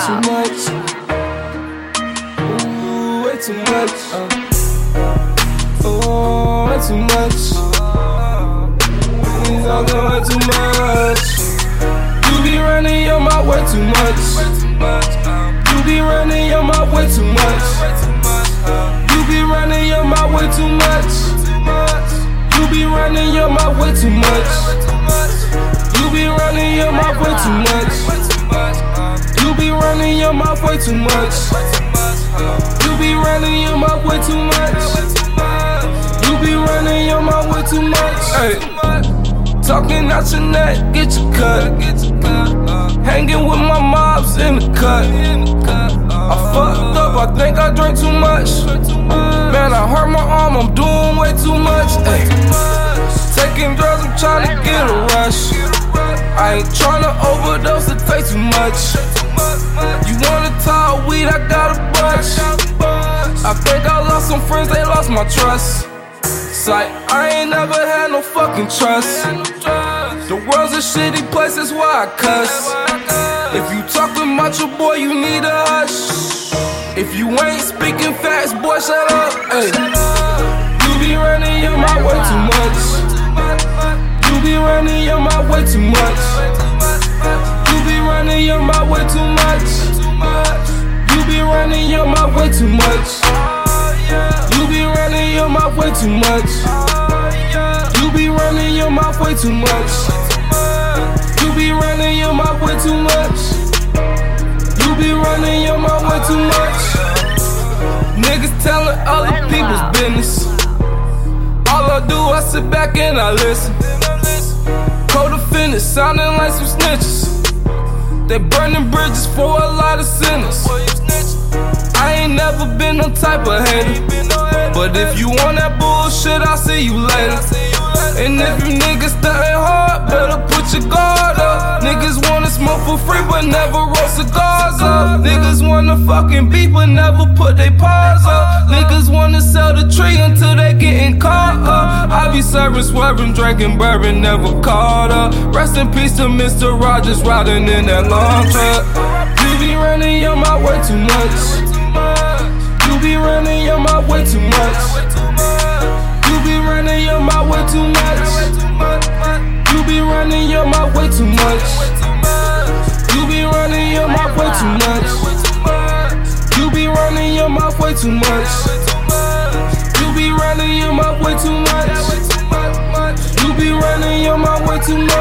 too much. Ooh, way too much. Oh, way too much. Things all go way too much. You be running your mouth way too much. You be running your mouth way too much. You be running your mouth way too much. You be running your mouth way too much. Mouth way too much. You be running your mouth way too much. You be running your mouth way too much. Hey. Talking out your neck, get your cut. Hanging with my mobs in the cut. I fucked up, I think I drank too much. Man, I hurt my arm, I'm doing way too much. Ay. Taking drugs, I'm trying to get a rush. I ain't trying to overdose, friends, they lost my trust. It's like I ain't never had no fucking trust. The world's a shitty place, that's why I cuss. If you talking about your boy, you need a hush. If you ain't speaking facts, boy, shut up. Ay. You be running your mouth way too much. You be running your mouth way too much. You be running your mouth way too much. You be running your mouth way too much. You be running your mouth way too much. You be running your mouth way too much. You be running your mouth way too much. You be running your mouth way too much. Niggas telling other people's business. All I do, I sit back and I listen. Co-defendants sounding like some snitches. They burning bridges for a lot of sinners. Ain't never been no type of hater. But if you want that bullshit, I'll see you later. And if you niggas stuntin' hard, better put your guard up. Niggas wanna smoke for free, but never roll cigars up. Niggas wanna fucking beat, but never put their paws up. Niggas wanna sell the tree until they getting caught up. I be serving, swerving, drinking bourbon, never caught up. Rest in peace to Mr. Rogers riding in that long truck. You be running your mouth way too much. Way too much. You be running your mouth way too much. You be running your mouth way too much. You be running your mouth way too much. You be running your mouth way too much. You be running your mouth way too much. You be running your mouth way too much.